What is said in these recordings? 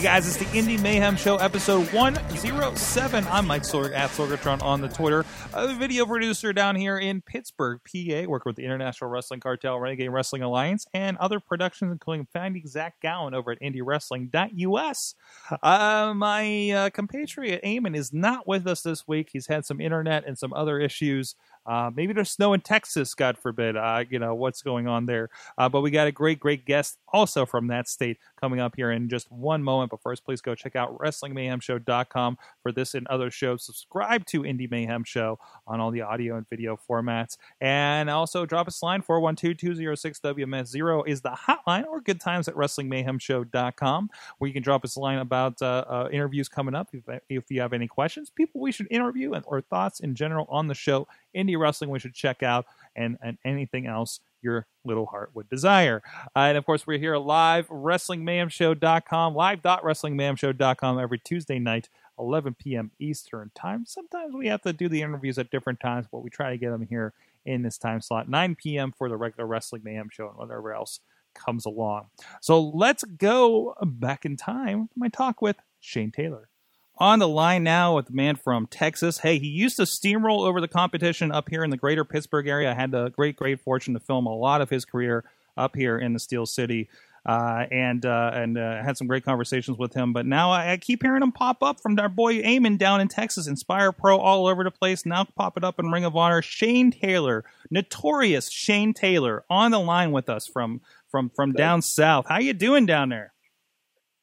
Hey guys, it's the Indie Mayhem Show, episode 107. I'm Mike Sorg at Sorgatron on the Twitter. A video producer down here in Pittsburgh, PA, working with the International Wrestling Cartel, Renegade Wrestling Alliance, and other productions, including finding Zach Gowen over at IndieWrestling.us. Uh, my uh, compatriot Eamon is not with us this week. He's had some internet and some other issues. Uh, maybe there's snow in Texas, God forbid. Uh, you know what's going on there. Uh, but we got a great, great guest also from that state coming up here in just one moment. But first, please go check out WrestlingMayhemShow.com for this and other shows. Subscribe to Indie Mayhem Show on all the audio and video formats, and also drop us a line 412-206-WMS0 is the hotline, or Good Times at WrestlingMayhemShow.com where you can drop us a line about uh, uh, interviews coming up if, if you have any questions, people we should interview, and or thoughts in general on the show indie wrestling we should check out, and, and anything else your little heart would desire. Uh, and of course, we're here live, WrestlingMayhemShow.com, live.WrestlingMayhemShow.com every Tuesday night, 11 p.m. Eastern Time. Sometimes we have to do the interviews at different times, but we try to get them here in this time slot, 9 p.m. for the regular Wrestling Mayhem Show and whatever else comes along. So let's go back in time. To my talk with Shane Taylor on the line now with the man from Texas. Hey, he used to steamroll over the competition up here in the greater Pittsburgh area. I had the great, great fortune to film a lot of his career up here in the Steel City. Uh, and uh, and uh, had some great conversations with him. But now I, I, keep hearing him pop up from our boy Eamon down in Texas, Inspire Pro all over the place. Now pop it up in Ring of Honor. Shane Taylor, notorious Shane Taylor, on the line with us from from from down south. How you doing down there?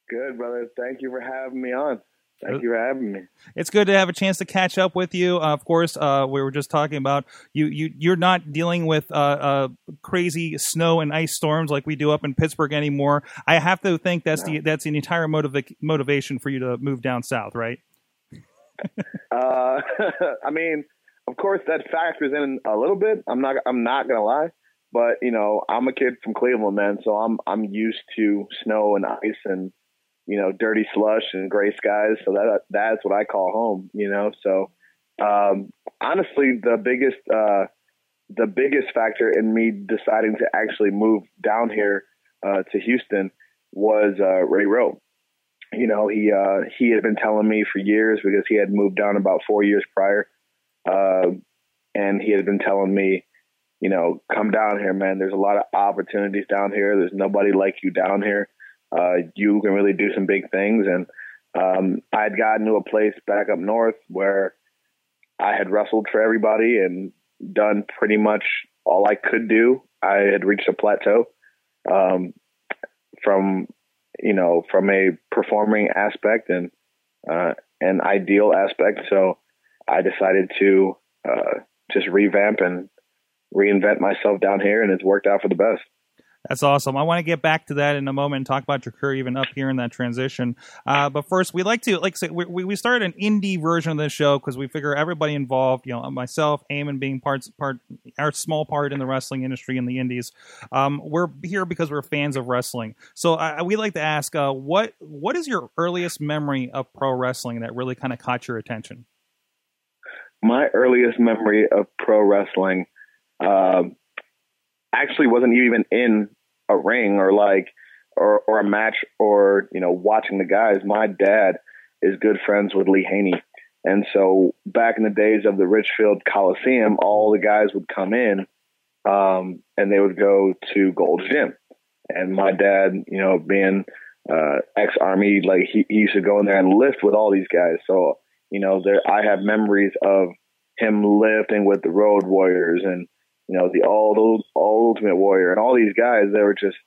Good, brother. Thank you for having me on. Thank you for having me. It's good to have a chance to catch up with you. Uh, of course, uh, we were just talking about you. You you're not dealing with uh, uh crazy snow and ice storms like we do up in Pittsburgh anymore. I have to think that's no. the that's the entire motiva- motivation for you to move down south, right? Uh, I mean, of course, that factors in a little bit. I'm not I'm not gonna lie, but you know, I'm a kid from Cleveland, man, so I'm I'm used to snow and ice and you know, dirty slush and gray skies. So that that's what I call home, you know. So um, honestly, the biggest uh, the biggest factor in me deciding to actually move down here uh, to Houston was uh, Ray Rowe. You know, he uh, he had been telling me for years because he had moved down about four years prior, uh, and he had been telling me, you know, come down here, man. There's a lot of opportunities down here. There's nobody like you down here uh, you can really do some big things. And um, I had gotten to a place back up north where I had wrestled for everybody and done pretty much all I could do. I had reached a plateau um, from, you know, from a performing aspect and uh, an ideal aspect. So I decided to uh, just revamp and reinvent myself down here, and it's worked out for the best. That's awesome. I want to get back to that in a moment and talk about your career even up here in that transition. Uh, but first, we like to, like say, we, we started an indie version of this show because we figure everybody involved, you know, myself, Eamon being parts, part, our small part in the wrestling industry in the indies. Um, we're here because we're fans of wrestling. So uh, we like to ask, uh, what what is your earliest memory of pro wrestling that really kind of caught your attention? My earliest memory of pro wrestling. Um, actually wasn't even in a ring or like or or a match or you know watching the guys. My dad is good friends with Lee Haney, and so back in the days of the Richfield Coliseum, all the guys would come in, um, and they would go to Gold's Gym. And my dad, you know, being uh, ex army, like he, he used to go in there and lift with all these guys. So you know, there I have memories of him lifting with the Road Warriors and you know, the all all Ultimate Warrior and all these guys, they were just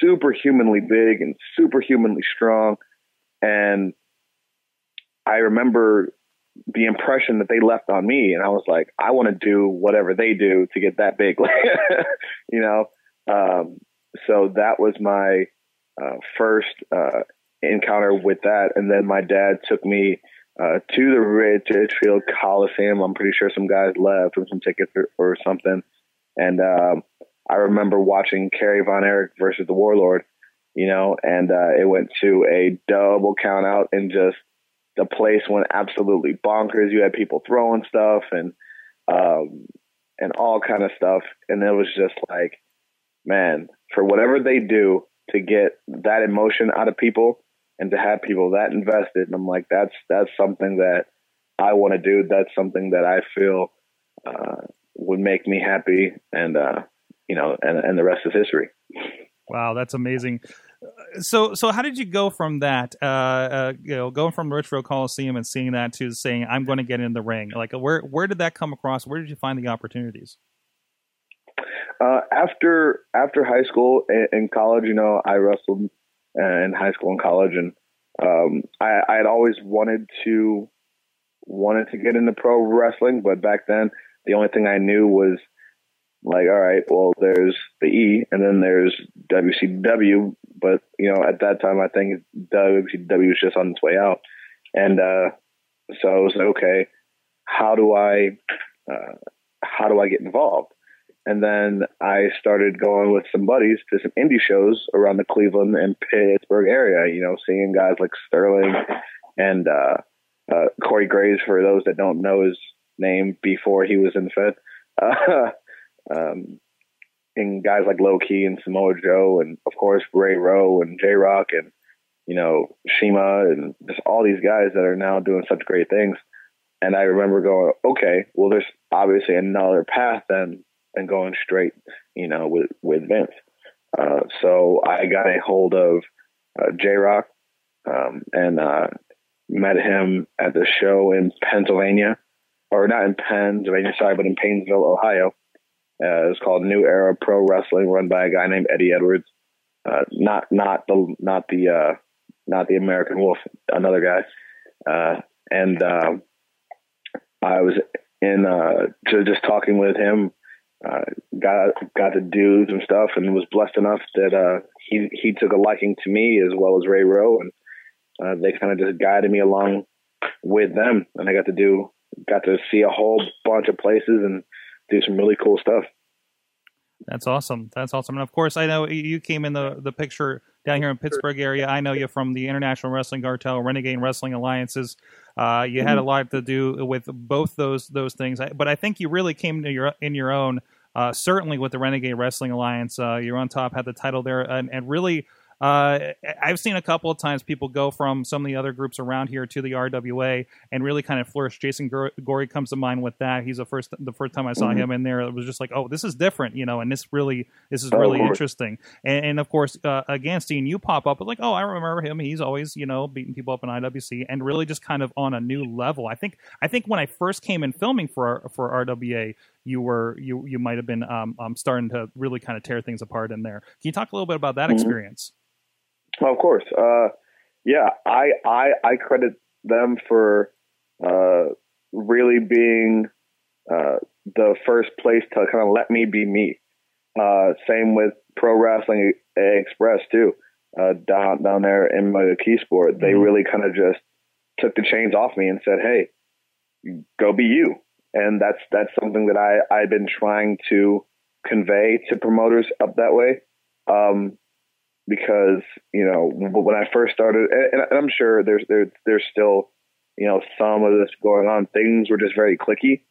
superhumanly big and superhumanly strong. And I remember the impression that they left on me, and I was like, I want to do whatever they do to get that big, you know. Um, so that was my uh, first uh, encounter with that, and then my dad took me uh, to the Richfield Coliseum. I'm pretty sure some guys left with some tickets or, or something. And um, I remember watching Kerry Von Erich versus the Warlord, you know, and uh, it went to a double count out and just the place went absolutely bonkers. You had people throwing stuff and um, and all kind of stuff, and it was just like, man, for whatever they do to get that emotion out of people and to have people that invested, and I'm like, that's that's something that I want to do. That's something that I feel uh, would make me happy, and uh, you know, and and the rest is history. Wow, that's amazing. So, so how did you go from that, uh, uh, you know, going from the Richfield Coliseum and seeing that to saying, "I'm going to get in the ring"? Like, where where did that come across? Where did you find the opportunities? Uh, after after high school and, college, you know, I wrestled in high school and college, and um, I, I had always wanted to wanted to get into pro wrestling, but back then the only thing I knew was like, all right, well, there's the E, and then there's WCW, but you know, at that time, I think WCW was just on its way out, and uh, so I was like, okay, how do I, uh, how do I get involved? And then I started going with some buddies to some indie shows around the Cleveland and Pittsburgh area. You know, seeing guys like Sterling and uh, uh, Corey Graves, for those that don't know his name before he was in the Fed. Uh, um, and guys like Low Ki and Samoa Joe, and of course Ray Rowe and J Rock, and you know Shima, and just all these guys that are now doing such great things. And I remember going, okay, well, there's obviously another path than than going straight, you know, with with Vince. Uh, so I got a hold of uh, J Rock um, and uh, met him at the show in Pennsylvania, or not in Pennsylvania, sorry, but in Painesville, Ohio. Uh, it's called New Era Pro Wrestling, run by a guy named Eddie Edwards. Uh, not not the not the uh, not the American Wolf, another guy. Uh, and um, I was in uh, just talking with him. Uh, got got to do some stuff, and was blessed enough that uh, he he took a liking to me as well as Ray Rowe, and uh, they kind of just guided me along with them, and I got to do got to see a whole bunch of places and do some really cool stuff. That's awesome. That's awesome. And of course, I know you came in the, the picture down here in Pittsburgh area. I know you from the International Wrestling Cartel, Renegade Wrestling Alliances. Uh, you mm-hmm. had a lot to do with both those those things, but I think you really came to your in your own. Uh, certainly with the Renegade Wrestling Alliance, uh, you're on top, had the title there, and, and really uh, I've seen a couple of times people go from some of the other groups around here to the RWA and really kind of flourish. Jason Gory comes to mind with that. He's the first the first time I saw mm-hmm. him in there, it was just like, oh, this is different, you know, and this really this is oh, really interesting. And, and, of course, uh, again, Steen, you pop up, like, oh, I remember him. He's always you know beating people up in IWC and really just kind of on a new level. I think I think when I first came in filming for for RWA, you were you you might have been um, um, starting to really kind of tear things apart in there. Can you talk a little bit about that mm-hmm. experience? Well, of course. Uh, yeah, I, I I credit them for uh, really being uh, the first place to kind of let me be me. Uh, same with Pro Wrestling Express too. Uh, down down there in McKeesport, they mm-hmm. really kind of just took the chains off me and said, "Hey, go be you." And that's that's something that I I've been trying to convey to promoters up that way. Um, because you know when I first started, and, I'm sure there's there, there's still you know some of this going on. Things were just very cliquey,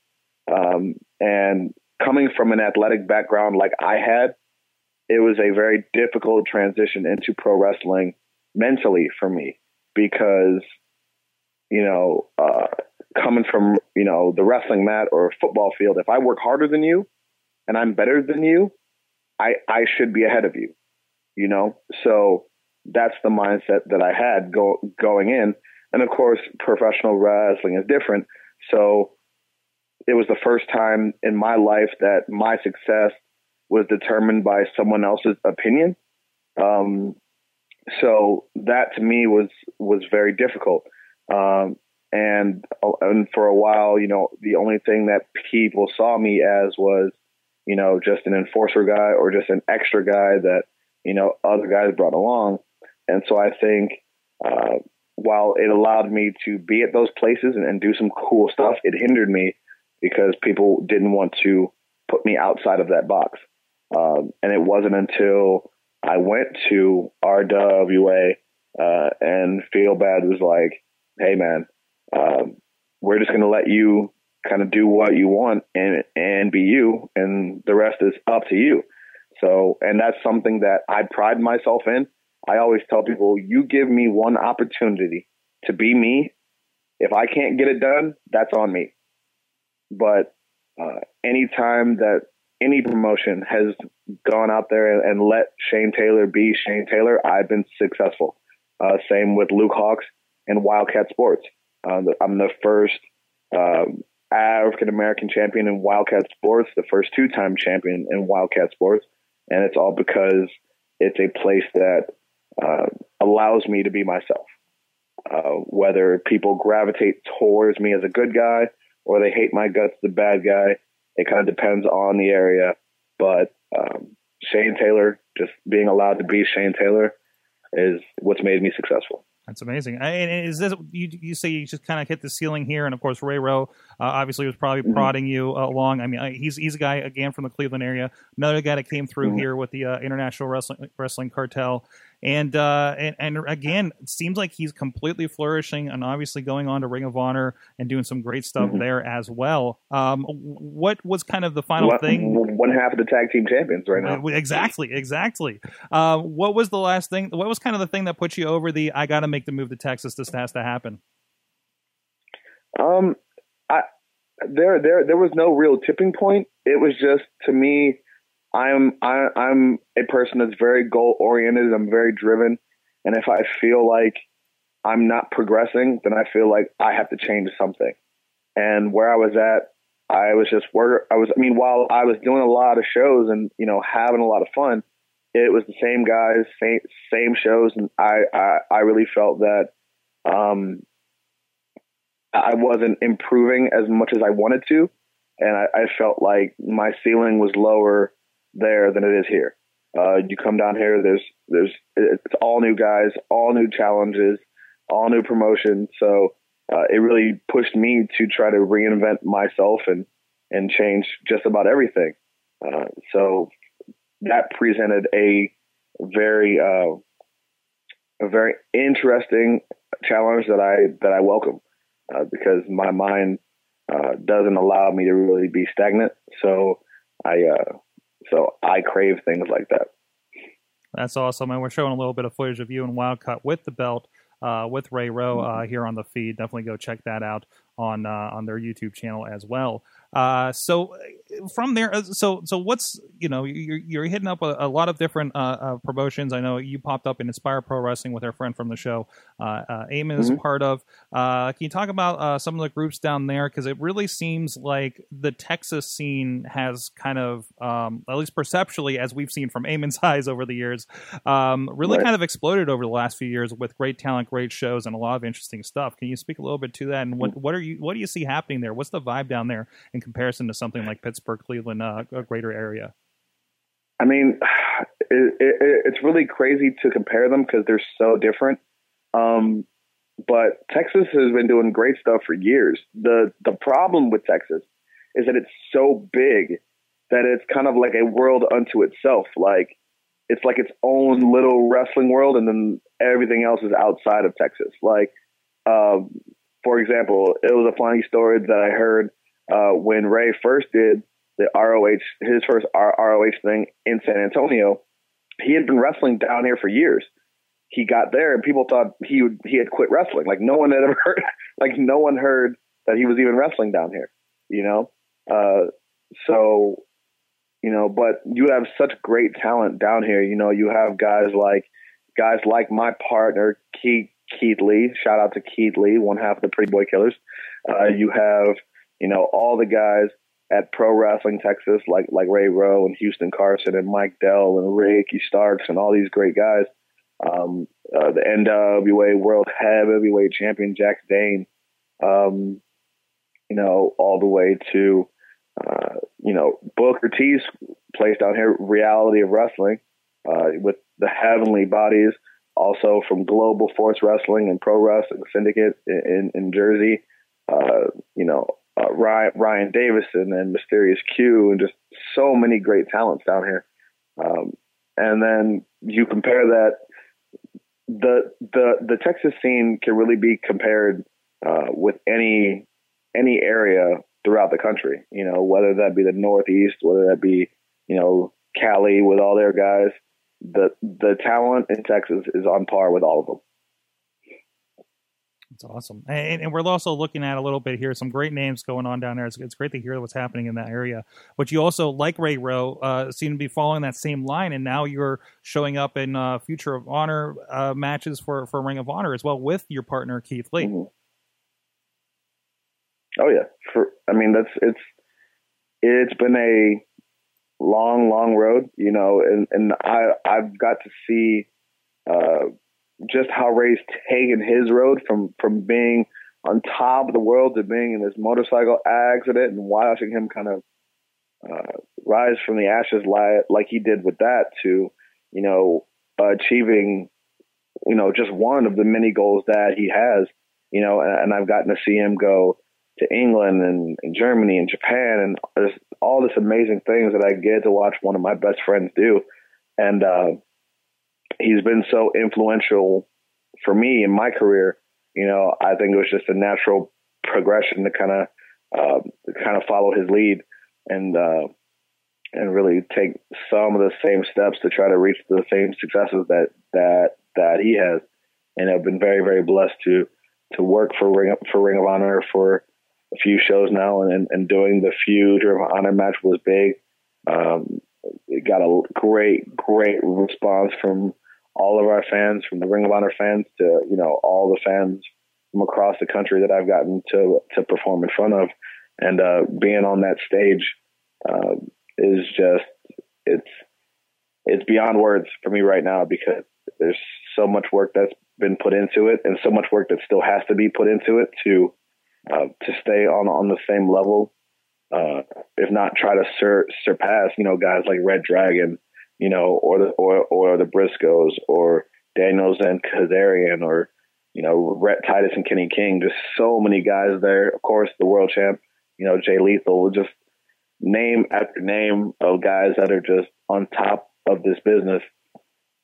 um, and coming from an athletic background like I had, it was a very difficult transition into pro wrestling mentally for me because you know uh, coming from you know the wrestling mat or football field, if I work harder than you and I'm better than you, I I should be ahead of you you know? So that's the mindset that I had go, going in. And of course, professional wrestling is different. So it was the first time in my life that my success was determined by someone else's opinion. Um, so that to me was was very difficult. Um, and and for a while, you know, the only thing that people saw me as was, you know, just an enforcer guy or just an extra guy that you know, other guys brought along. And so I think uh, while it allowed me to be at those places and, and do some cool stuff, it hindered me because people didn't want to put me outside of that box. Um, and it wasn't until I went to RWA uh, and Feelbad was like, "Hey, man, um, we're just going to let you kind of do what you want and and be you, and the rest is up to you." So, and that's something that I pride myself in. I always tell people, you give me one opportunity to be me. If I can't get it done, that's on me. But uh, anytime that any promotion has gone out there and, and, let Shane Taylor be Shane Taylor, I've been successful. Uh, same with Luke Hawx and WildKat Sports. Uh, I'm the first um, African American champion in WildKat Sports, the first two time champion in WildKat Sports. And it's all because it's a place that uh, allows me to be myself. Uh, whether people gravitate towards me as a good guy or they hate my guts, the bad guy, it kind of depends on the area. But um, Shane Taylor, just being allowed to be Shane Taylor, is what's made me successful. That's amazing. And is this you? You say you just kind of hit the ceiling here, and of course Ray Rowe uh, obviously was probably mm-hmm. prodding you uh, along. I mean, he's he's a guy again from the Cleveland area, another guy that came through mm-hmm. here with the uh, International Wrestling Wrestling Cartel, and, uh, and and again, it seems like he's completely flourishing, and obviously going on to Ring of Honor and doing some great stuff mm-hmm. there as well. Um, what was kind of the final one, thing? One half of the tag team champions right now. Exactly, exactly. Uh, what was the last thing? What was kind of the thing that put you over the? I got to make the move to Texas. This has to happen. Um, I there there there was no real tipping point. It was just to me I'm I, I'm a person that's very goal oriented. I'm very driven, and if I feel like I'm not progressing, then I feel like I have to change something. And where I was at, I was just work. I was. I mean, while I was doing a lot of shows and you know having a lot of fun, it was the same guys, same same shows, and I I, I really felt that um, I wasn't improving as much as I wanted to, and I, I felt like my ceiling was lower there than it is here. Uh, you come down here, there's there's it's all new guys, all new challenges, all new promotions. So uh, it really pushed me to try to reinvent myself and and change just about everything. Uh, so that presented a very uh, a very interesting challenge that I that I welcome uh, because my mind uh, doesn't allow me to really be stagnant. So I so I crave things like that. That's awesome. And we're showing a little bit of footage of you and WildKat with the belt uh, with Ray Rowe uh, mm-hmm. here on the feed. Definitely go check that out on uh, on their YouTube channel as well. Uh, so from there, uh, so so what's you know you're, you're hitting up a, a lot of different uh, uh, promotions. I know you popped up in Inspire Pro Wrestling with our friend from the show, uh, uh Eamon is mm-hmm. part of. can you talk about some of the groups down there? Because it really seems like the Texas scene has kind of, um, at least perceptually, as we've seen from Eamon's eyes over the years, um, really right. kind of exploded over the last few years with great talent, great shows, and a lot of interesting stuff. Can you speak a little bit to that? And what what are you what do you see happening there? What's the vibe down there? In comparison to something like Pittsburgh, Cleveland, uh, a greater area? I mean, it, it, it's really crazy to compare them because they're so different. Um, but Texas has been doing great stuff for years. the The problem with Texas is that it's so big that it's kind of like a world unto itself. Like it's like its own little wrestling world, and then everything else is outside of Texas. Like, um, for example, it was a funny story that I heard uh, when Ray first did the ROH, his first ROH thing in San Antonio, he had been wrestling down here for years. He got there and people thought he would, he had quit wrestling. Like no one had ever heard, like no one heard that he was even wrestling down here, you know? Uh, so, you know, but you have such great talent down here. You know, you have guys like, guys like my partner, Keith, Keith Lee. Shout out to Keith Lee, one half of the Pretty Boy Killers. Uh, you have you know, all the guys at Pro Wrestling Texas, like like Ray Rowe and Houston Carson and Mike Dell and Ricky Starks and all these great guys. Um, uh, the NWA World Heavyweight Champion Jax Dane, um, you know, all the way to uh, you know Booker T's place down here, Reality of Wrestling, uh, with the Heavenly Bodies, also from Global Force Wrestling and Pro Wrestling Syndicate in, in, in Jersey. Uh, you know, uh, Ryan, Ryan Davison and Mysterious Q, and just so many great talents down here. Um, and then you compare that the the the Texas scene can really be compared uh, with any any area throughout the country. You know, whether that be the Northeast, whether that be you know Cali with all their guys. The the talent in Texas is on par with all of them. That's awesome. And, and, we're also looking at a little bit here, some great names going on down there. It's, it's great to hear what's happening in that area. But you also, like Ray Rowe, uh, seem to be following that same line, and now you're showing up in uh, Future of Honor uh, matches for, for Ring of Honor as well with your partner Keith Lee. Mm-hmm. Oh yeah, for I mean that's it's it's been a long, long road, you know, and and I I've got to see uh, just how Ray's taken his road from from being on top of the world to being in this motorcycle accident and watching him kind of uh, rise from the ashes like, like he did with that to, you know, achieving, you know, just one of the many goals that he has, you know, and, I've gotten to see him go to England and, and Germany and Japan and there's all this amazing things that I get to watch one of my best friends do. And, uh, he's been so influential for me in my career. You know, I think it was just a natural progression to kind of uh, kind of follow his lead and uh, and really take some of the same steps to try to reach the same successes that that that he has. And I've been very very blessed to to work for Ring for Ring of Honor for a few shows now, and and doing the feud Ring of Honor match was big. Um, it got a great great response from all of our fans, from the Ring of Honor fans to you know all the fans from across the country that I've gotten to to perform in front of, and uh, being on that stage uh, is just it's it's beyond words for me right now because there's so much work that's been put into it and so much work that still has to be put into it to uh, to stay on on the same level, uh, if not try to sur- surpass you know guys like Red Dragon you know, or the or or the Briscoes or Daniels and Kazarian or you know Rhett Titus and Kenny King. Just so many guys there. Of course, the world champ, you know, Jay Lethal. Just name after name of guys that are just on top of this business.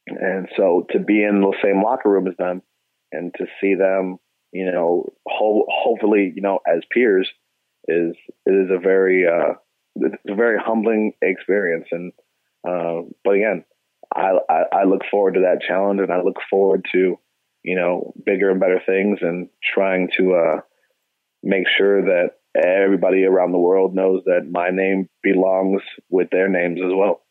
And so to be in the same locker room as them and to see them, you know, ho- hopefully, you know, as peers is is a very uh, it's a very humbling experience and uh, but again, I, I, I look forward to that challenge, and I look forward to you know bigger and better things, and trying to uh, make sure that everybody around the world knows that my name belongs with their names as well.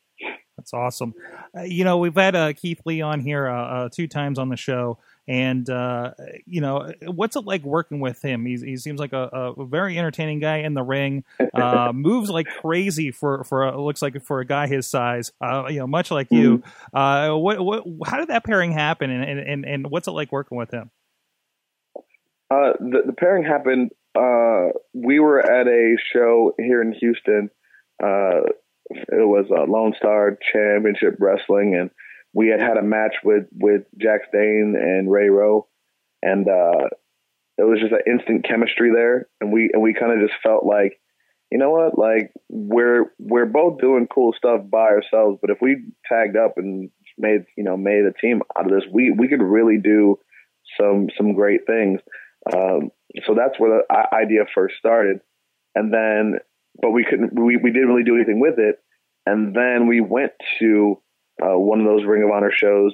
That's awesome. Uh, you know, we've had uh, Keith Lee on here uh, uh two times on the show, and uh, you know, what's it like working with him? He's, he seems like a, a, very entertaining guy in the ring. Uh, moves like crazy for for a, looks like for a guy his size. Uh, you know, much like you. Mm-hmm. Uh, what what? How did that pairing happen? And and and what's it like working with him? Uh, the, the pairing happened. Uh, we were at a show here in Houston. it was a Lone Star Championship Wrestling, and we had had a match with with Jax Dane and Ray Rowe, and uh, it was just an instant chemistry there, and we and we kind of just felt like, you know what, like we're we're both doing cool stuff by ourselves, but if we tagged up and made you know made a team out of this, we we could really do some some great things. Um, so that's where the idea first started, and then but we couldn't we we didn't really do anything with it, and then we went to uh, one of those Ring of Honor shows,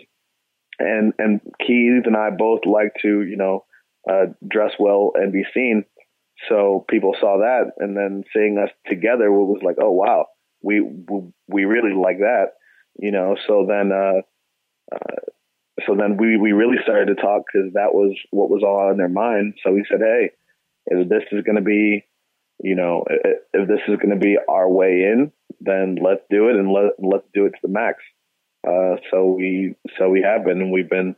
and and Keith and I both like to you know uh, dress well and be seen. So people saw that, and then seeing us together was like, oh wow, we we really like that, you know. So then, uh, uh, so then we we really started to talk because that was what was all on their mind. So we said, hey, if this is going to be, you know, if this is going to be our way in, then let's do it and let let's do it to the max. Uh, so we so we have been, and we've been,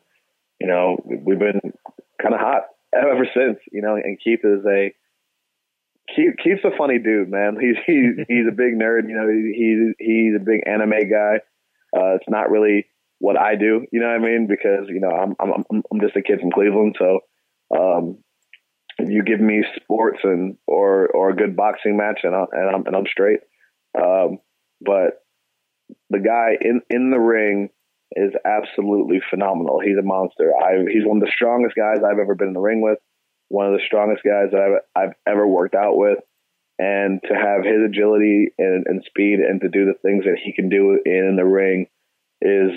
you know, we've been kind of hot ever since. You know, and Keith is a Keith, Keith's a funny dude, man. He's he's he's a big nerd. You know, he's he's a big anime guy. Uh, it's not really what I do. You know what I mean? Because you know I'm I'm I'm just a kid from Cleveland, so um, you give me sports and or or a good boxing match and I, and I'm and I'm straight. Um, but the guy in in the ring is absolutely phenomenal. He's a monster. I he's one of the strongest guys I've ever been in the ring with. One of the strongest guys that I've I've ever worked out with. And to have his agility and, and speed and to do the things that he can do in, the ring is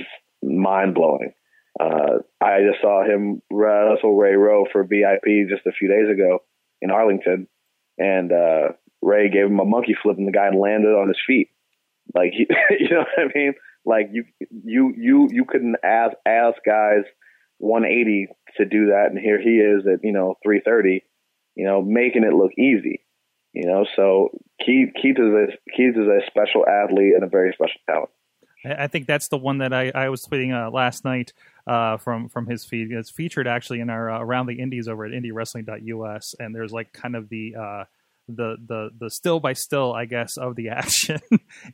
mind blowing. Uh, I just saw him wrestle Ray Rowe for VIP just a few days ago in Arlington, and uh, Ray gave him a monkey flip, and the guy landed on his feet. Like you know what I mean? Like you, you, you, you couldn't ask ask guys 180 to do that, and here he is at you know 330, you know, making it look easy. You know, so Keith Keith is a Keith is a special athlete and a very special talent. I think that's the one that I, I was tweeting uh, last night uh, from from his feed. It's featured actually in our uh, around the indies over at indiewrestling.us, and there's like kind of the uh, the the the still by still, I guess, of the action.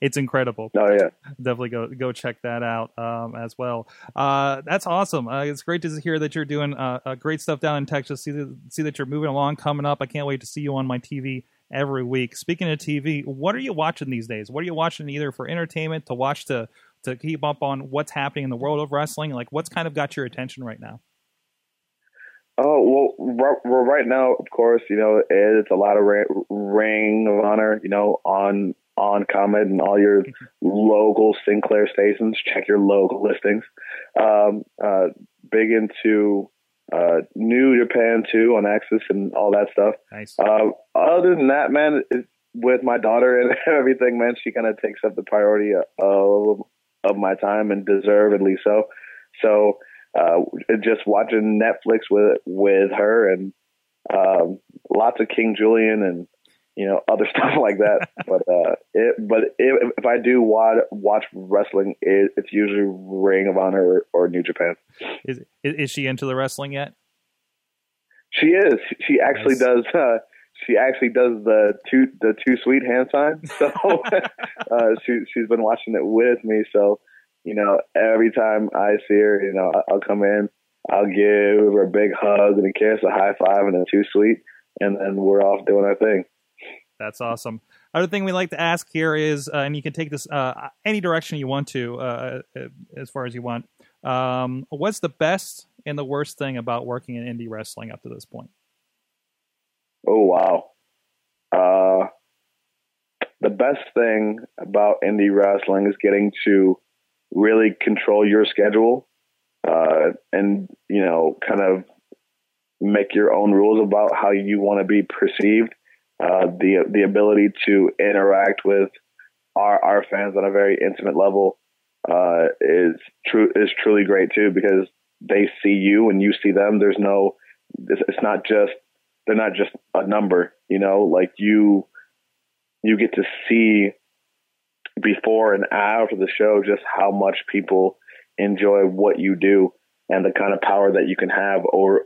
it's incredible. Oh yeah, definitely go go check that out um, as well. Uh, that's awesome. Uh, it's great to hear that you're doing uh, great stuff down in Texas. See that see that you're moving along, coming up. I can't wait to see you on my TV every week. Speaking of TV, what are you watching these days? What are you watching either for entertainment, to watch to to keep up on what's happening in the world of wrestling? Like, what's kind of got your attention right now? Oh well, right, well, right now, of course, you know it's a lot of Ring of Honor, you know, on on Comet and all your local Sinclair stations. Check your local listings. Um, uh, big into uh, New Japan too on AXS and all that stuff. Nice. Uh, other than that, man, it, with my daughter and everything, man, she kind of takes up the priority of of my time and deservedly so. So uh, just watching Netflix with with her and um, lots of King Julien and you know other stuff like that. but uh, it, but it, if I do watch watch wrestling, it, it's usually Ring of Honor or, or New Japan. Is is she into the wrestling yet? She is. She actually nice. does. Uh, she actually does the two the Too Sweet hand sign. So uh, she she's been watching it with me. So you know, every time I see her, you know, I'll come in, I'll give her a big hug and a kiss, a high five, and a Too Sweet, and then we're off doing our thing. That's awesome. Other thing we like to ask here is, uh, and you can take this uh, any direction you want to, uh, uh as far as you want. Um, what's the best and the worst thing about working in indie wrestling up to this point? Oh wow. Uh, the best thing about indie wrestling is getting to really control your schedule uh, and you know kind of make your own rules about how you want to be perceived. Uh, the the ability to interact with our our fans on a very intimate level uh, is true is truly great too because they see you and you see them. There's no it's, it's not just they're not just a number. You know, like you you get to see before and after the show just how much people enjoy what you do and the kind of power that you can have over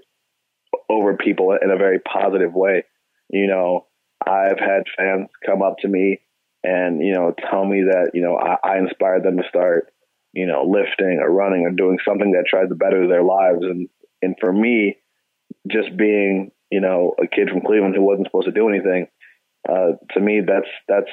over people in a very positive way. You know, I've had fans come up to me and you know tell me that you know I, I inspired them to start you know lifting or running or doing something that tries to better their lives and and for me just being you know a kid from Cleveland who wasn't supposed to do anything uh, to me that's that's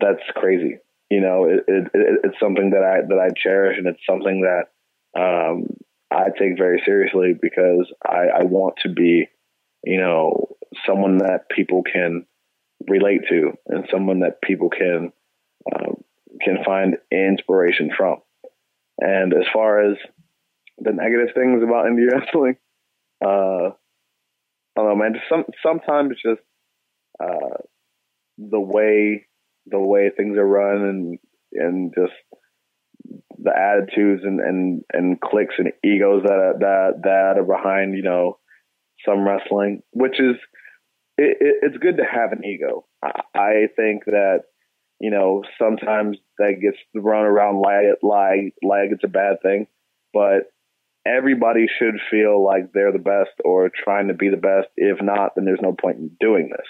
that's crazy. You know, it, it, it, it's something that I that I cherish, and it's something that um, I take very seriously because I, I want to be, you know, someone that people can relate to, and someone that people can um, can find inspiration from. And as far as the negative things about indie wrestling, uh, I don't know, man. Some sometimes it's just uh, the way the way things are run and and just the attitudes and and and cliques and egos that that that are behind you know some wrestling, which is it, it, it's good to have an ego. I, I think that you know sometimes that gets run around like like like it's a bad thing, but everybody should feel like they're the best or trying to be the best. If not, then there's no point in doing this.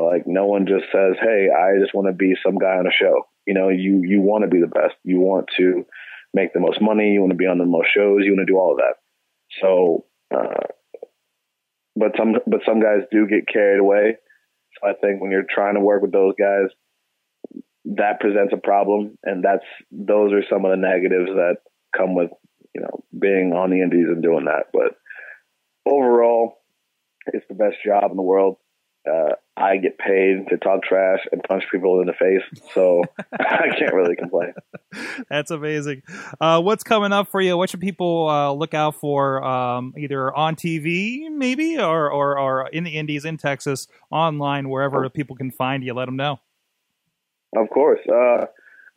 Like no one just says, "Hey, I just want to be some guy on a show." You know, you you want to be the best. You want to make the most money. You want to be on the most shows. You want to do all of that. So, uh, but some but some guys do get carried away. So I think when you're trying to work with those guys, that presents a problem, and that's those are some of the negatives that come with you know being on the indies and doing that. But overall, it's the best job in the world. Uh, I get paid to talk trash and punch people in the face, so I can't really complain. That's amazing. Uh, what's coming up for you? What should people uh, look out for? Um, either on TV, maybe, or, or or in the Indies in Texas, online, wherever people can find you. Let them know. Of course. Uh,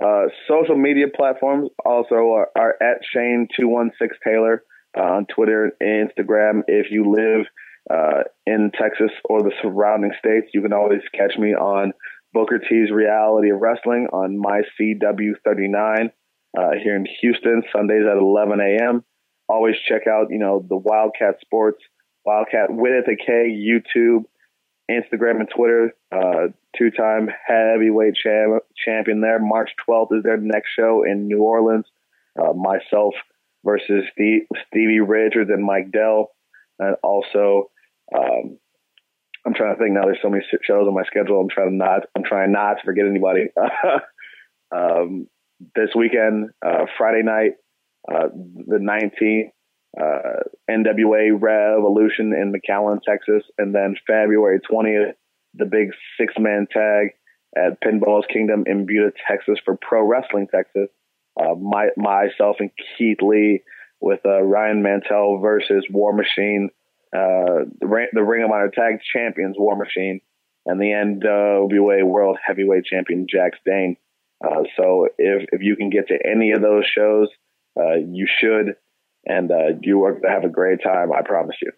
uh, social media platforms also are, are at Shane two one six Taylor uh, on Twitter and Instagram. If you live uh, in Texas or the surrounding states, you can always catch me on Booker T's Reality of Wrestling on my CW thirty nine uh, here in Houston, Sundays at eleven a.m. Always check out you know the WildKat Sports WildKat with a K YouTube Instagram and Twitter. Uh, two time heavyweight cham- champion there. March 12th is their next show in New Orleans. Uh, myself versus Steve, Stevie Richards and Mike Dell. And also, um, I'm trying to think now. There's so many shows on my schedule. I'm trying to not. I'm trying not to forget anybody. um, this weekend, uh, Friday night, uh, the 19th, uh, NWA Revolution in McAllen, Texas, and then February 20th, the big six man tag at Pinball's Kingdom in Buda, Texas for Pro Wrestling Texas. Uh, my, myself and Keith Lee with uh, Ryan Mantell versus War Machine, uh, the, Ring of Honor Tag Champions War Machine, and the NWA World Heavyweight Champion Jax Dane. Uh, so if if you can get to any of those shows, uh, you should and uh, you are have a great time. I promise you.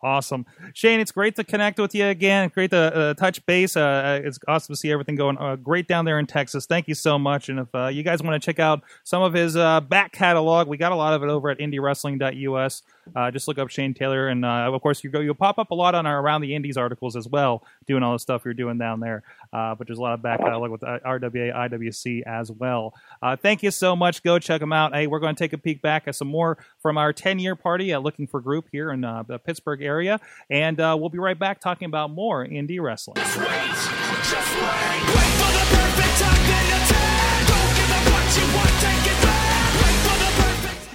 Awesome, Shane. It's great to connect with you again. Great to uh, touch base. Uh, uh it's awesome to see everything going uh, great down there in Texas. Thank you so much. And if uh, you guys want to check out some of his uh, back catalog, we got a lot of it over at IndieWrestling.us. Uh, just look up Shane Taylor, and uh, of course you go. You'll pop up a lot on our Around the Indies articles as well, doing all the stuff you're doing down there. Uh, but there's a lot of back catalog with RWA, IWC as well. thank you so much. Go check them out. Hey, we're going to take a peek back at some more from our 10 year party at Looking for Group here in the Pittsburgh area. And uh, we'll be right back talking about more indie wrestling. Just wait, just wait.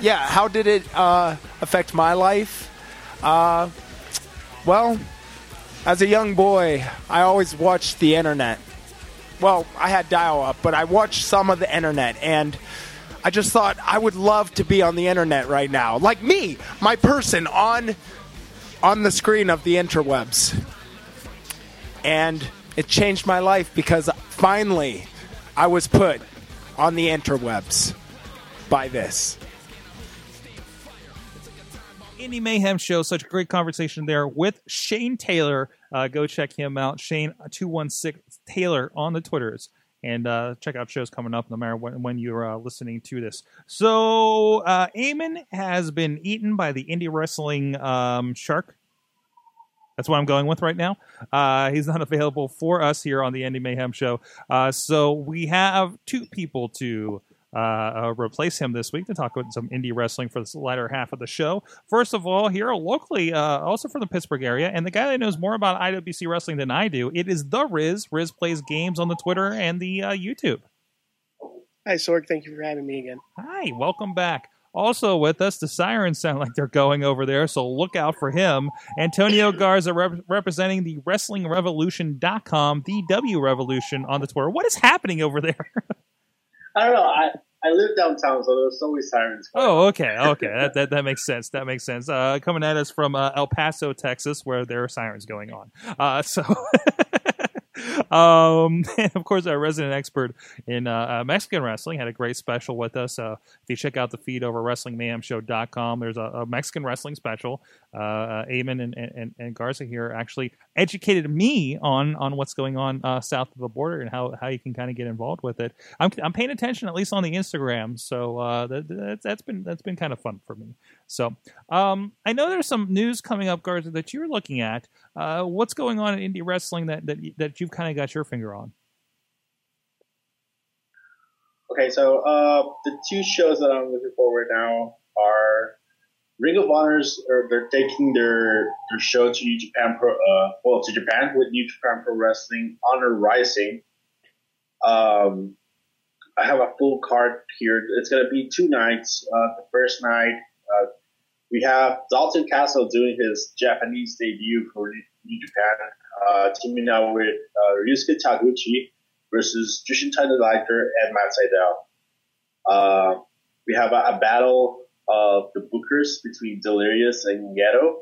Yeah, how did it uh, affect my life? Uh, well, as a young boy, I always watched the internet. Well, I had dial up, but I watched some of the internet, and I just thought I would love to be on the internet right now. Like me, my person on on the screen of the interwebs. And it changed my life because finally I was put on the interwebs by this. Indie Mayhem Show, such a great conversation there with Shane Taylor. Uh, go check him out, Shane216 Taylor on the Twitters and uh, check out shows coming up no matter when, when you're uh, listening to this. So, uh, Eamon has been eaten by the indie wrestling um, shark. That's what I'm going with right now. Uh, he's not available for us here on the Indie Mayhem show. Uh, so we have two people to uh, uh, replace him this week to talk about some indie wrestling for the latter half of the show. First of all, here locally, uh, also from the Pittsburgh area, and the guy that knows more about IWC wrestling than I do, it is the Riz. Riz plays games on the Twitter and the uh, YouTube. Hi, Sorg. Thank you for having me again. Hi, welcome back. Also with us, the sirens sound like they're going over there, so look out for him. Antonio Garza rep- representing the WrestlingRevolution.com, the W Revolution on the Twitter. What is happening over there? I don't know. I, I live downtown, so there's always sirens. Oh, okay, okay, that, that that makes sense. That makes sense. Uh, coming at us from uh, El Paso, Texas, where there are sirens going on. Uh, so, um, and of course, our resident expert in uh, uh, Mexican wrestling had a great special with us. Uh, if you check out the feed over WrestlingMayhemShow.com, there's a, a Mexican wrestling special. Uh, uh, Eamon and, and, and Garza here actually educated me on on what's going on uh, south of the border and how, how you can kind of get involved with it. I'm, I'm paying attention at least on the Instagram, so that, that's been that's been kind of fun for me. So um, I know there's some news coming up, Garza, that you're looking at. What's going on in indie wrestling that that that you've kind of got your finger on? Okay, so uh, the two shows that I'm looking for right now are Ring of Honors. Or they're taking their their show to New Japan Pro, uh, well to Japan with New Japan Pro Wrestling Honor Rising. Um, I have a full card here. It's gonna be two nights. Uh, the first night, uh, we have Dalton Castle doing his Japanese debut for New Japan, uh, teaming up with uh, Ryusuke Taguchi versus Jushin Thunder and Matt Sydal. Uh, we have a, a, battle of the Bookers between Delirious and Gedo.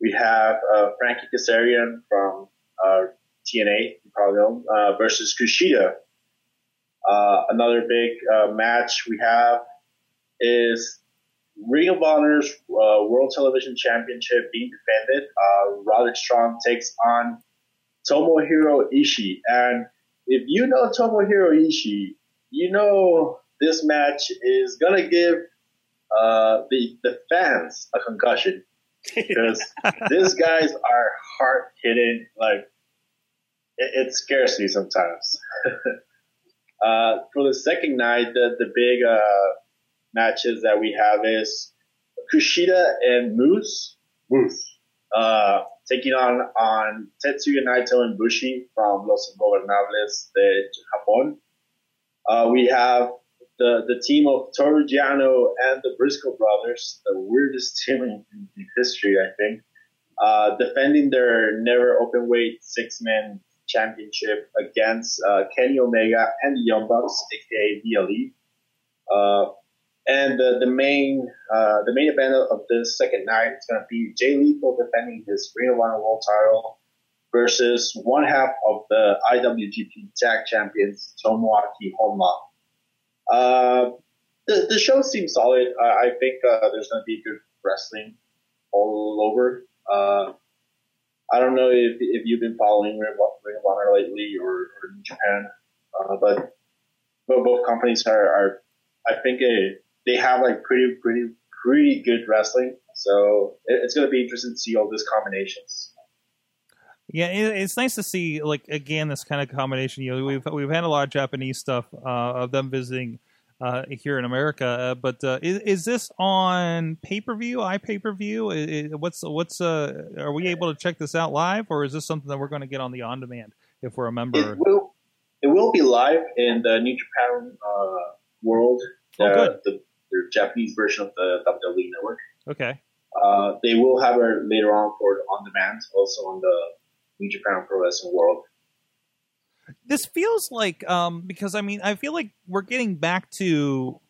We have uh, Frankie Kazarian from uh, TNA, you probably know, uh, versus Kushida. Uh, another big match we have is Ring of Honor's uh, World Television Championship being defended. Uh, Roderick Strong takes on Tomohiro Ishii. And if you know Tomohiro Ishii, you know this match is going to give uh, the, the fans a concussion. Because these guys are hard hitting. Like, it, it scares me sometimes. Uh, for the second night, the, the big uh, matches that we have is Kushida and Moose. Moose. Uh, taking on on Tetsuya Naito and Bushi from Los Ingobernables de Japón. Uh, we have the, the team of Toru Yano and the Briscoe brothers, the weirdest team in, in history, I think, uh, defending their never open weight six man championship against uh, Kenny Omega and the Young Bucks, aka the Elite. And the, the main uh, the main event of this second night is going to be Jay Lethal defending his Ring of Honor World Title versus one half of the IWGP Tag Champions Tomoaki Honma. Uh, the, the show seems solid. I, I think uh, there's going to be good wrestling all over. Uh, I don't know if, if you've been following Ring of Honor lately or, or in Japan, uh, but, but both companies are, are I think, a, they have like pretty, pretty, pretty good wrestling. So it, it's going to be interesting to see all these combinations. Yeah, it's nice to see like again this kind of combination. You know, we've we've had a lot of Japanese stuff uh, of them visiting uh, here in America, uh, but uh, is, is, this on pay per view, i pay per view? What's what's uh, are we able to check this out live, or is this something that we're going to get on the on demand if we're a member? It will, it will be live in the New Japan uh, World. Oh, good. The, their Japanese version of the WWE Network. Okay. Uh, they will have it later on for on demand, also on the New Japan Pro Wrestling World. This feels like um, because I mean I feel like we're getting back to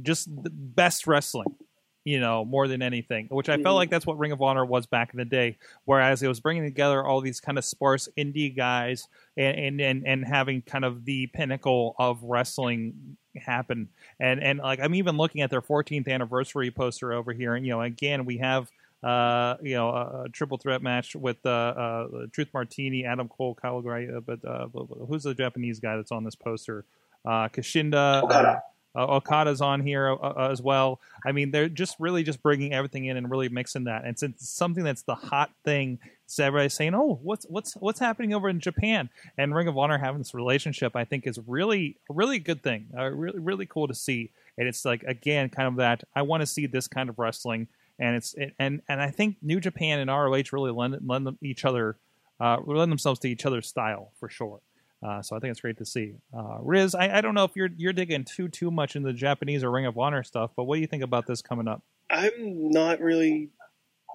just the best wrestling you know, more than anything, which I felt mm-hmm. like that's what Ring of Honor was back in the day. Whereas it was bringing together all these kind of sparse indie guys and, and, and, and having kind of the pinnacle of wrestling happen. And, and like, I'm even looking at their 14th anniversary poster over here. And, you know, again, we have, uh, you know, a, a, triple threat match with uh, uh, Truth Martini, Adam Cole, Kyle Gray, uh, but uh, who's the Japanese guy that's on this poster? Uh, Kushida. Okada. Uh, Okada's on here uh, uh, as well. I mean, they're just really just bringing everything in and really mixing that. And since it's something that's the hot thing, so everybody's saying, "Oh, what's what's what's happening over in Japan?" And Ring of Honor having this relationship, I think, is really a really good thing. Uh, really really cool to see. And it's like again, kind of that I want to see this kind of wrestling. And it's it, and and I think New Japan and ROH really lend lend each other uh, lend themselves to each other's style for sure. Uh, so I think it's great to see. Uh, Riz, I, I, don't know if you're you're digging too too much into the Japanese or Ring of Honor stuff, but what do you think about this coming up? I'm not really,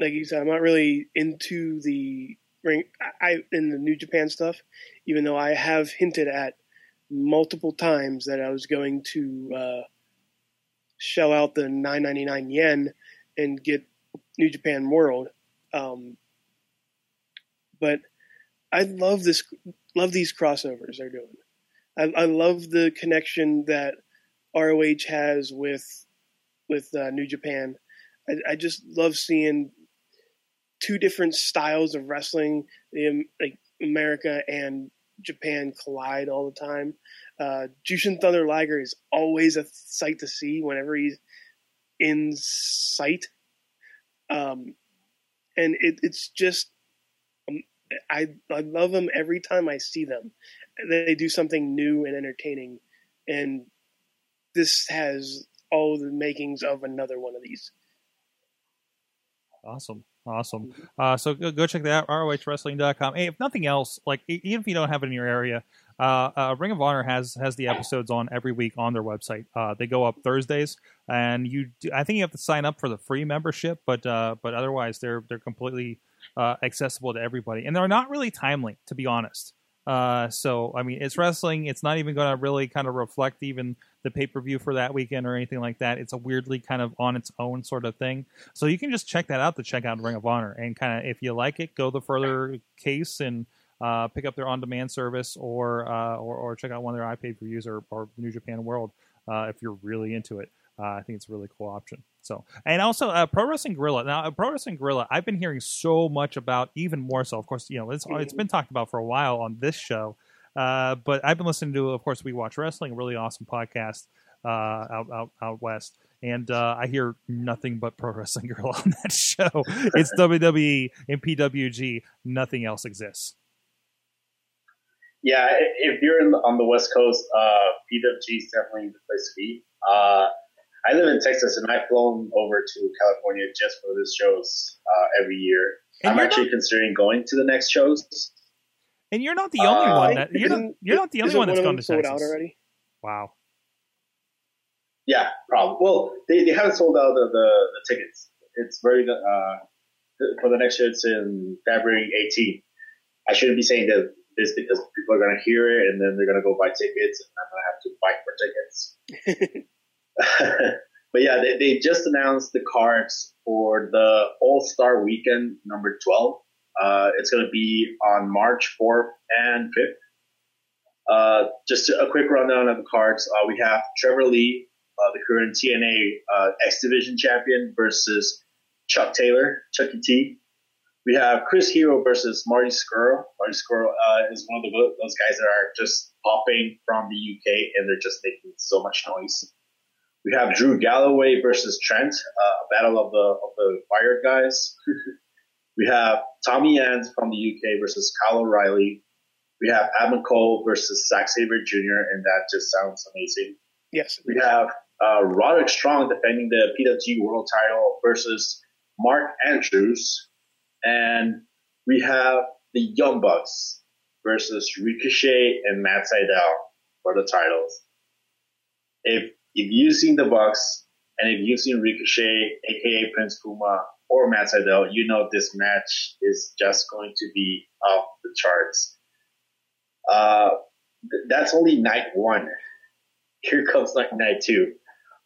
like you said, I'm not really into the ring. I in the New Japan stuff, even though I have hinted at multiple times that I was going to uh, shell out the 9.99 yen and get New Japan World. Um, but I love this love these crossovers they're doing. I, I love the connection that ROH has with with uh, New Japan. I, I just love seeing two different styles of wrestling, the, like America and Japan collide all the time. Uh, Jushin Thunder Liger is always a sight to see whenever he's in sight. Um, and it, it's just, um, I, I love them every time I see them. They do something new and entertaining. And this has all the makings of another one of these. Awesome. Awesome. Uh, so go, go check that out, rohwrestling.com. Hey, if nothing else, like even if you don't have it in your area, uh, uh, Ring of Honor has has the episodes on every week on their website. Uh, they go up Thursdays, and you do, I think you have to sign up for the free membership, but uh, but otherwise they're they're completely uh, accessible to everybody, and they're not really timely, to be honest. Uh, so I mean, it's wrestling. It's not even going to really kind of reflect even the pay per view for that weekend or anything like that. It's a weirdly kind of on its own sort of thing. So you can just check that out to check out Ring of Honor and kind of if you like it, go the further case and uh, pick up their on demand service or, uh, or or check out one of their iPay per views or, or New Japan World uh, if you're really into it. Uh, I think it's a really cool option. So, and also uh, Pro Wrestling Guerrilla. Now, uh, Pro Wrestling Guerrilla, I've been hearing so much about, even more so. Of course, you know, it's it's been talked about for a while on this show. Uh, but I've been listening to, of course, we watch wrestling, a really awesome podcast uh, out, out out west, and uh, I hear nothing but Pro Wrestling Guerrilla on that show. It's WWE and PWG. Nothing else exists. Yeah, if you're in, on the West Coast, uh, PWG is definitely the place to be. I live in Texas, and I've flown over to California just for this shows uh, every year. And I'm you're actually considering going to the next shows. And you're not the only Uh, one that you're not, you're not the only one that's of gone them to sold Texas. out already. Wow. Yeah, probably. Well, they, they haven't sold out the, the, the tickets. It's very uh, for the next year. It's in February 18th. I shouldn't be saying that this because people are going to hear it and then they're going to go buy tickets, and I'm going to have to fight for tickets. but yeah, they, they just announced the cards for the All Star Weekend number 12. Uh, it's going to be on March 4th and 5th. Uh, just a quick rundown of the cards. Uh, we have Trevor Lee, uh, the current TNA uh, X Division champion, versus Chuck Taylor, Chucky T. We have Chris Hero versus Marty Scurll. Marty Scurll uh, is one of the, those guys that are just popping from the UK and they're just making so much noise. We have Drew Galloway versus Trent, uh, a battle of the of the Fire guys. we have Tommy End from the UK versus Kyle O'Reilly. We have Adam Cole versus Zack Sabre Jr. and that just sounds amazing. Yes. We have uh, Roderick Strong defending the PWG World Title versus Mark Andrews, and we have the Young Bucks versus Ricochet and Matt Sydal for the titles. If if you've seen the Bucks and if you've seen Ricochet, aka Prince Puma, or Matt Sydal, you know this match is just going to be off the charts. Uh, th- that's only night one. Here comes night two.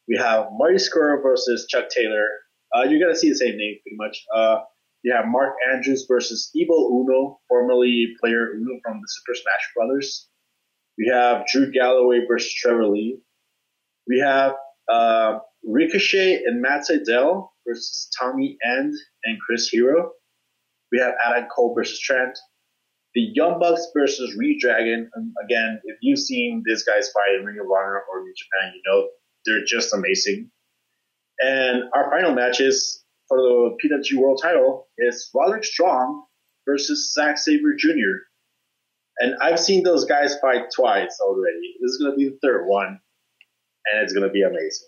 We have Marty Scurll versus Chuck Taylor. Uh, you're gonna see the same name pretty much. Uh, you have Mark Andrews versus Evil Uno, formerly player Uno from the Super Smash Brothers. We have Drew Galloway versus Trevor Lee. We have uh, Ricochet and Matt Sydal versus Tommy End and Chris Hero. We have Adam Cole versus Trent. The Young Bucks versus reDRagon. And again, if you've seen these guys fight in Ring of Honor or New Japan, you know they're just amazing. And our final matches for the PWG World Title is Roderick Strong versus Zack Sabre Jr. And I've seen those guys fight twice already. This is going to be the third one, and it's going to be amazing.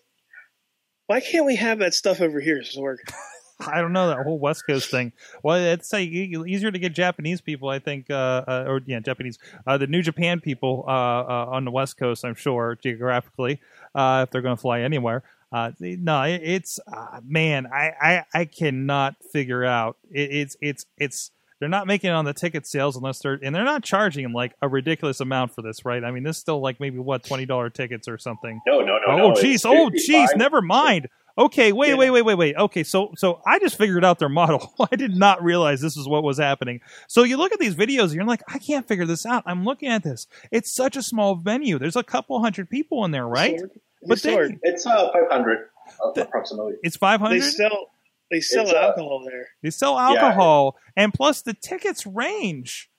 Why can't we have that stuff over here, Sorg? I don't know that whole West Coast thing. Well, it's like easier to get Japanese people, I think, uh, uh, or yeah, Japanese, uh, the New Japan people uh, uh, on the West Coast. I'm sure geographically, uh, if they're going to fly anywhere. Uh, no, it, it's uh, man, I, I I cannot figure out. It, it's it's it's they're not making it on the ticket sales unless they're and they're not charging them like a ridiculous amount for this, right? I mean, this is still like maybe what twenty dollar tickets or something. No, no, no. Oh, no. jeez. It's Oh, 55. jeez. Never mind. Okay, wait, Yeah. wait, wait, wait, wait. Okay, so so I just figured out their model. I did not realize this is what was happening. So you look at these videos, and you're like, I can't figure this out. I'm looking at this. It's such a small venue. There's a couple hundred people in there, right? Sword. But then- It's uh 500 uh, The- approximately. It's 500. they sell they sell It's, uh, alcohol there. They sell alcohol, and plus the tickets range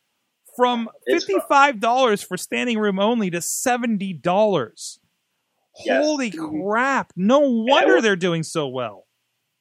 from fifty-five dollars for standing room only to seventy dollars. Yes. Holy crap! No wonder will- they're doing so well.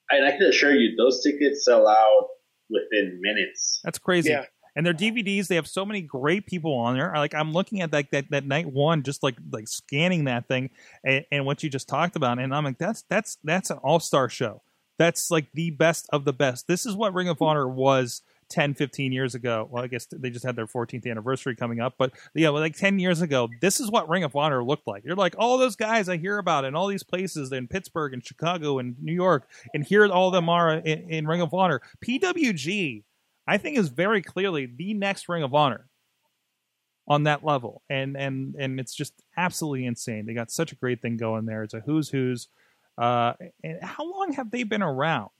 And I can assure you, those tickets sell out within minutes. That's crazy. Yeah. And their DVDs, they have so many great people on there. Like I'm looking at like that, that night one, just like like scanning that thing and, and what you just talked about, and I'm like, that's that's that's an all star show. That's like the best of the best. This is what Ring of hmm. Honor was 10, 15 years ago. Well, I guess they just had their 14th anniversary coming up, but yeah, well, like 10 years ago, this is what Ring of Honor looked like. You're like, all those guys I hear about in all these places in Pittsburgh and Chicago and New York, and here all of them are in, in Ring of Honor. PWG, I think, is very clearly the next Ring of Honor on that level, and and and it's just absolutely insane. They got such a great thing going there. It's a who's who's. Uh, how long have they been around?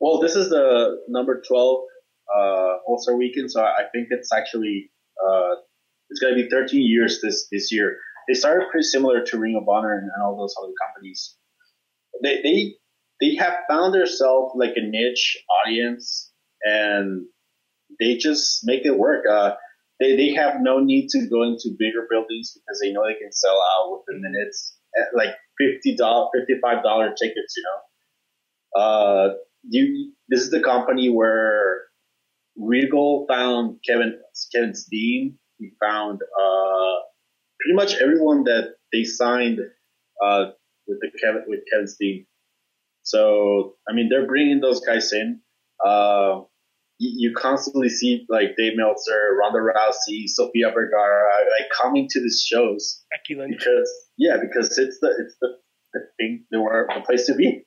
Well, this is the number 12 uh, All Star Weekend, so I think it's actually uh, it's going to be 13 years this this year. They started pretty similar to Ring of Honor and, and all those other companies. They they they have found themselves like a niche audience, and they just make it work. Uh, they they have no need to go into bigger buildings because they know they can sell out within minutes like fifty dollar, fifty five dollar tickets. You know. Uh, you this is the company where Regal found Kevin Kevin Steen. He found uh, pretty much everyone that they signed uh, with the Kevin with Kevin Steen. So I mean, they're bringing those guys in. Uh, you, you constantly see like Dave Meltzer, Ronda Rousey, Sofia Vergara like coming to these shows Becky because yeah, because it's the it's the, the thing the, where, the place to be.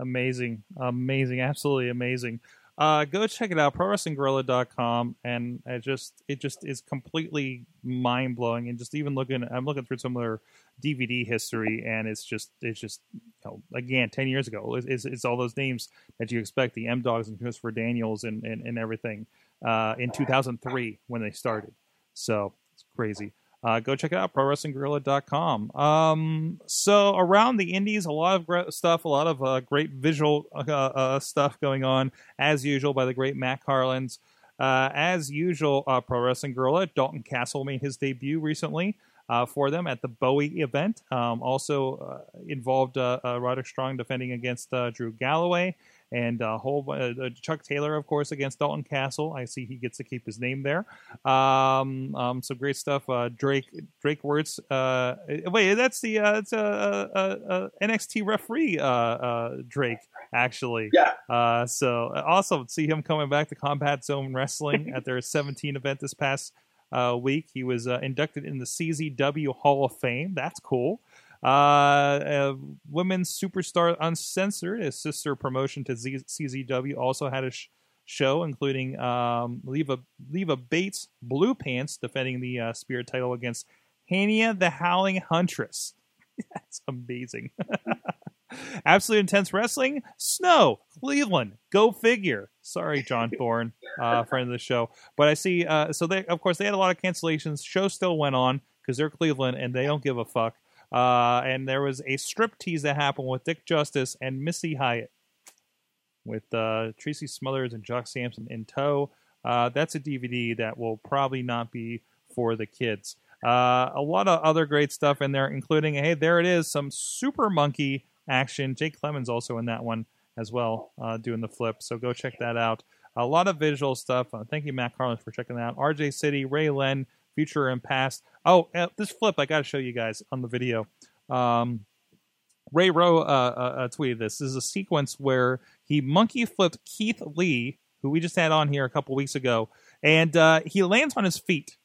Amazing, amazing, absolutely amazing. Uh, go check it out, prowrestlingguerrilla.com, and it just it just is completely mind blowing. And just even looking, I'm looking through some of their DVD history, and it's just it's just you know, again ten years ago, it's, it's, it's all those names that you expect, the M Dogs and Christopher Daniels and and, and everything uh, in 2003 when they started. So it's crazy. Uh, go check it out, prowrestlingguerrilla.com. Um, so around the indies, a lot of stuff, a lot of uh, great visual uh, uh, stuff going on, as usual, by the great Matt Carlins. Uh, as usual, uh, Pro Wrestling Guerrilla, Dalton Castle made his debut recently uh, for them at the Bowie event. Um, also uh, involved uh, uh, Roderick Strong defending against uh, Drew Galloway and uh, whole uh, Chuck Taylor, of course, against Dalton Castle. I see he gets to keep his name there. Um, um, some great stuff. Uh, Drake Drake Wuertz. Uh, wait, that's the uh, it's a, uh uh NXT referee uh, uh, Drake actually. Yeah. Uh, so awesome. See him coming back to Combat Zone Wrestling at their 17 event this past uh, week. He was uh, inducted in the CZW Hall of Fame. That's cool. Uh, uh, Women's Superstar Uncensored, a sister promotion to Z- CZW, also had a sh- show, including um, Leva, Leva Bates, Blue Pants, defending the uh, Spirit title against Hania the Howling Huntress. That's amazing. Absolute Intense Wrestling, Snow, Cleveland, go figure. Sorry, John Thorne, uh, friend of the show. But I see, uh, so they, of course, they had a lot of cancellations. Show still went on because they're Cleveland and they don't give a fuck. Uh, and there was a strip tease that happened with Dick Justice and Missy Hyatt with uh, Tracy Smothers and Jock Sampson in tow. Uh, that's a DVD that will probably not be for the kids. Uh, a lot of other great stuff in there, including hey, there it is, some Super Monkey action. Jake Clemens also in that one as well, uh, doing the flip. So go check that out. A lot of visual stuff. Uh, thank you, Matt Carlin, for checking that out. RJ City, Ray Len, future and past. Oh, uh, this flip I got to show you guys on the video. Um, Ray Rowe uh, uh, tweeted this. This is a sequence where he monkey flipped Keith Lee, who we just had on here a couple weeks ago, and he lands on his feet.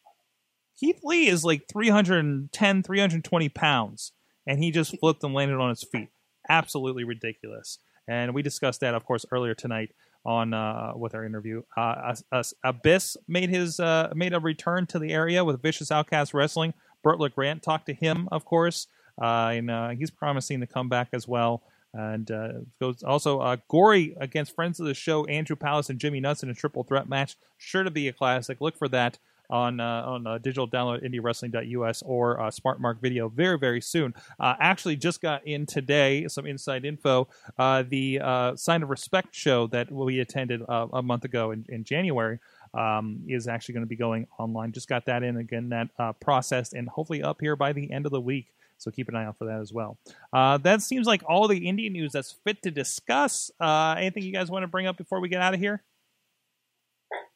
Keith Lee is like 310, 320 pounds, and he just flipped and landed on his feet. Absolutely ridiculous. And we discussed that, of course, earlier tonight on uh, with our interview. Uh, Abyss made his uh, made a return to the area with Vicious Outcast Wrestling. Burt LeGrant talked to him, of course. uh, and uh, he's promising to come back as well. And uh, goes also Gory against friends of the show Andrew Palace and Jimmy Nuts in a triple threat match. Sure to be a classic. Look for that on uh, on uh, digital download indiewrestling.us or uh, Smart Mark Video very very soon. Uh, actually, just got in today some inside info. Uh, the uh, Sign of Respect show that we attended uh, a month ago in, in January um, is actually going to be going online. Just got that in again, that uh, processed and hopefully up here by the end of the week. So keep an eye out for that as well. Uh, that seems like all the indie news that's fit to discuss. Uh, anything you guys want to bring up before we get out of here?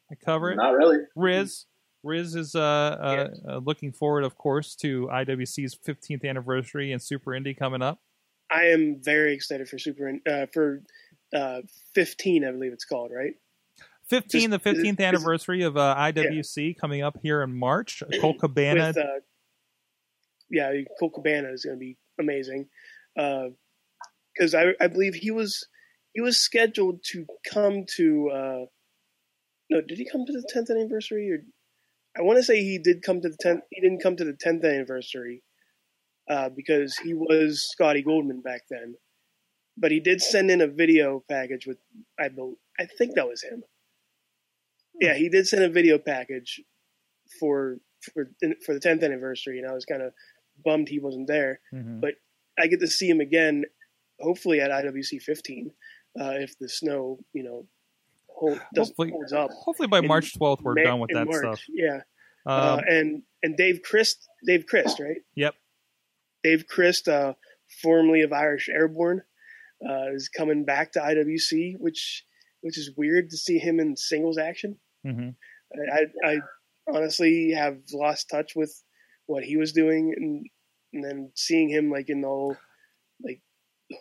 I cover it. Not really. Riz. Riz is uh, uh, uh, looking forward, of course, to IWC's 15th anniversary and Super Indy coming up. I am very excited for Super uh, for uh, 15, I believe it's called, right? 15, the Just- is- 15th is- anniversary of uh, IWC coming up here in March. Colt Cabana. With, uh, yeah, Colt Cabana is going to be amazing because I, I believe he was he was scheduled to come to. Uh, no, did he come to the 10th anniversary? Or I want to say he did come to the 10th. He didn't come to the 10th anniversary uh, because he was Scotty Goldman back then. But he did send in a video package with I bel I think that was him. Yeah, he did send a video package for for for the 10th anniversary, and I was kind of bummed he wasn't there. Mhm. But I get to see him again, hopefully at IWC 15, uh, if the snow, you know, hold, Hopefully, holds up. hopefully by in March 12th, we're May- done with that March. stuff. Yeah, Um, uh, and and Dave Crist, Dave Crist, right? Yep. Dave Crist, uh, formerly of Irish Airborne, uh, is coming back to IWC, which which is weird to see him in singles action. mhm. I, I honestly have lost touch with what he was doing, and, and then seeing him like in the whole like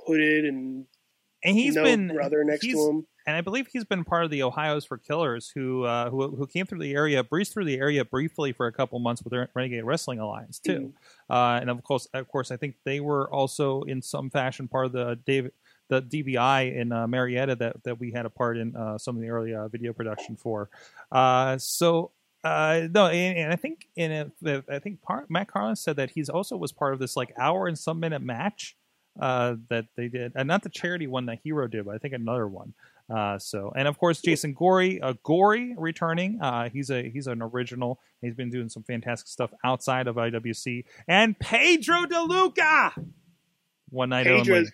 hooded and And he's no been brother next to him. and I believe he's been part of the Ohio's for Killers, who uh, who who came through the area, breezed through the area briefly for a couple months with the Renegade Wrestling Alliance too. Uh, and of course, of course, I think they were also in some fashion part of the David the DBI in uh, Marietta that that we had a part in uh, some of the early uh, video production for. Uh, so. Uh, no, and, and I think in a, I think part, Matt Carlin said that he's also was part of this like hour and some minute match uh, that they did, and not the charity one that Hero did, but I think another one. Uh, so, and of course, Jason Gory, uh, Gory returning. Uh, he's a he's an original. He's been doing some fantastic stuff outside of IWC. And Pedro DeLuca, one night Pedro only.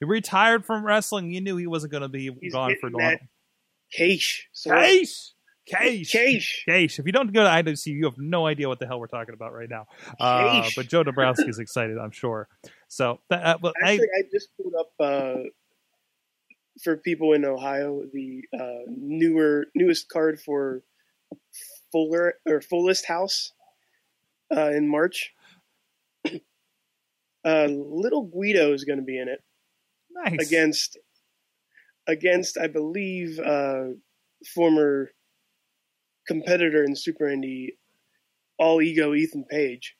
He retired from wrestling. You knew he wasn't going to be He's gone for long. that Cage. Case, Case, Case. If you don't go to IWC, you have no idea what the hell we're talking about right now. Uh, but Joe Dombrowski is excited, I'm sure. So, that, uh, I, Actually, I, just pulled up uh, for people in Ohio the uh, newer newest card for Fuller or Fullest House uh, in March. uh, Little Guido is going to be in it nice against against I believe uh, former competitor in Super Indy All Ego Ethan Page.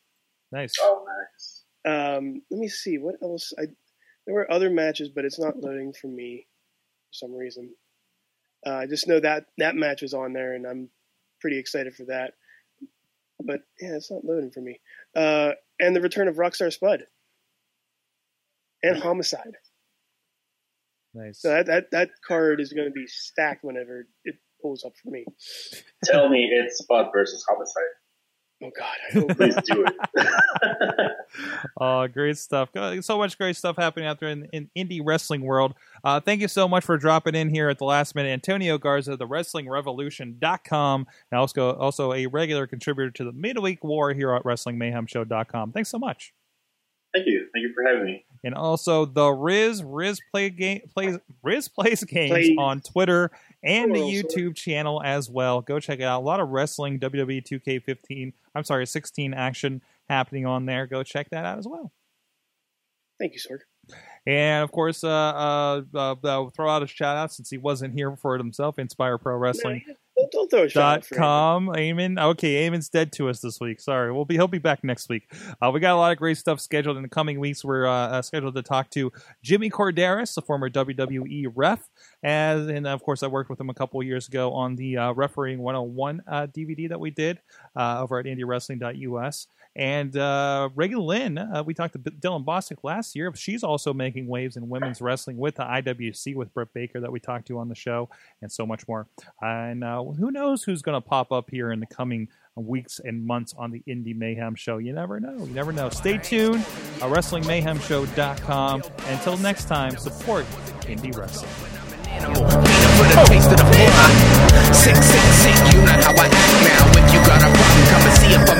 nice. Oh, nice. Um, let me see what else. I there were other matches, but it's not loading for me for some reason. Uh, I just know that that match was on there, and I'm pretty excited for that. But yeah, it's not loading for me. Uh, and the return of Rockstar Spud and Homicide. Nice. So that that, that card is going to be stacked whenever it pulls up for me. Tell me it's Spud versus Homicide. Oh God, I hope Please do it. Oh, great stuff. So much great stuff happening out there in, in indie wrestling world. Uh, thank you so much for dropping in here at the last minute. Antonio Garza, the Wrestling Revolution dot WrestlingRevolution.com, and also, also a regular contributor to the Midweek War here at WrestlingMayhemShow.com. Thanks so much. Thank you. Thank you for having me. And also the Riz Riz play game plays Riz plays games on Twitter and the. YouTube channel as well. Go check it out. A lot of wrestling WWE 2K15. I'm sorry, 16 action happening on there. Go check that out as well. Thank you, sir. And of course, uh, uh, uh, throw out a shout out since he wasn't here for it himself. Inspire Pro Wrestling. Don't, don't throw a Dot com, Eamon. Okay, Eamon's dead to us this week. Sorry, we'll be he'll be back next week. Uh, we got a lot of great stuff scheduled in the coming weeks. We're uh, uh, scheduled to talk to Jimmy Korderas, the former WWE ref, as and of course I worked with him a couple years ago on the uh, refereeing 101 uh, DVD that we did uh, over at IndieWrestling.us. And uh, Reagan Lynn, uh, we talked to B- Dylan Bostic last year. She's also making waves in women's wrestling with the IWC with Britt Baker that we talked to on the show, and so much more. And uh, who knows who's going to pop up here in the coming weeks and months on the Indie Mayhem Show. You never know. You never know. Stay tuned. Uh, WrestlingMayhemShow.com. Until next time, support indie wrestling. Sick, sick, sick, you how I act now. If you got a problem, come and see if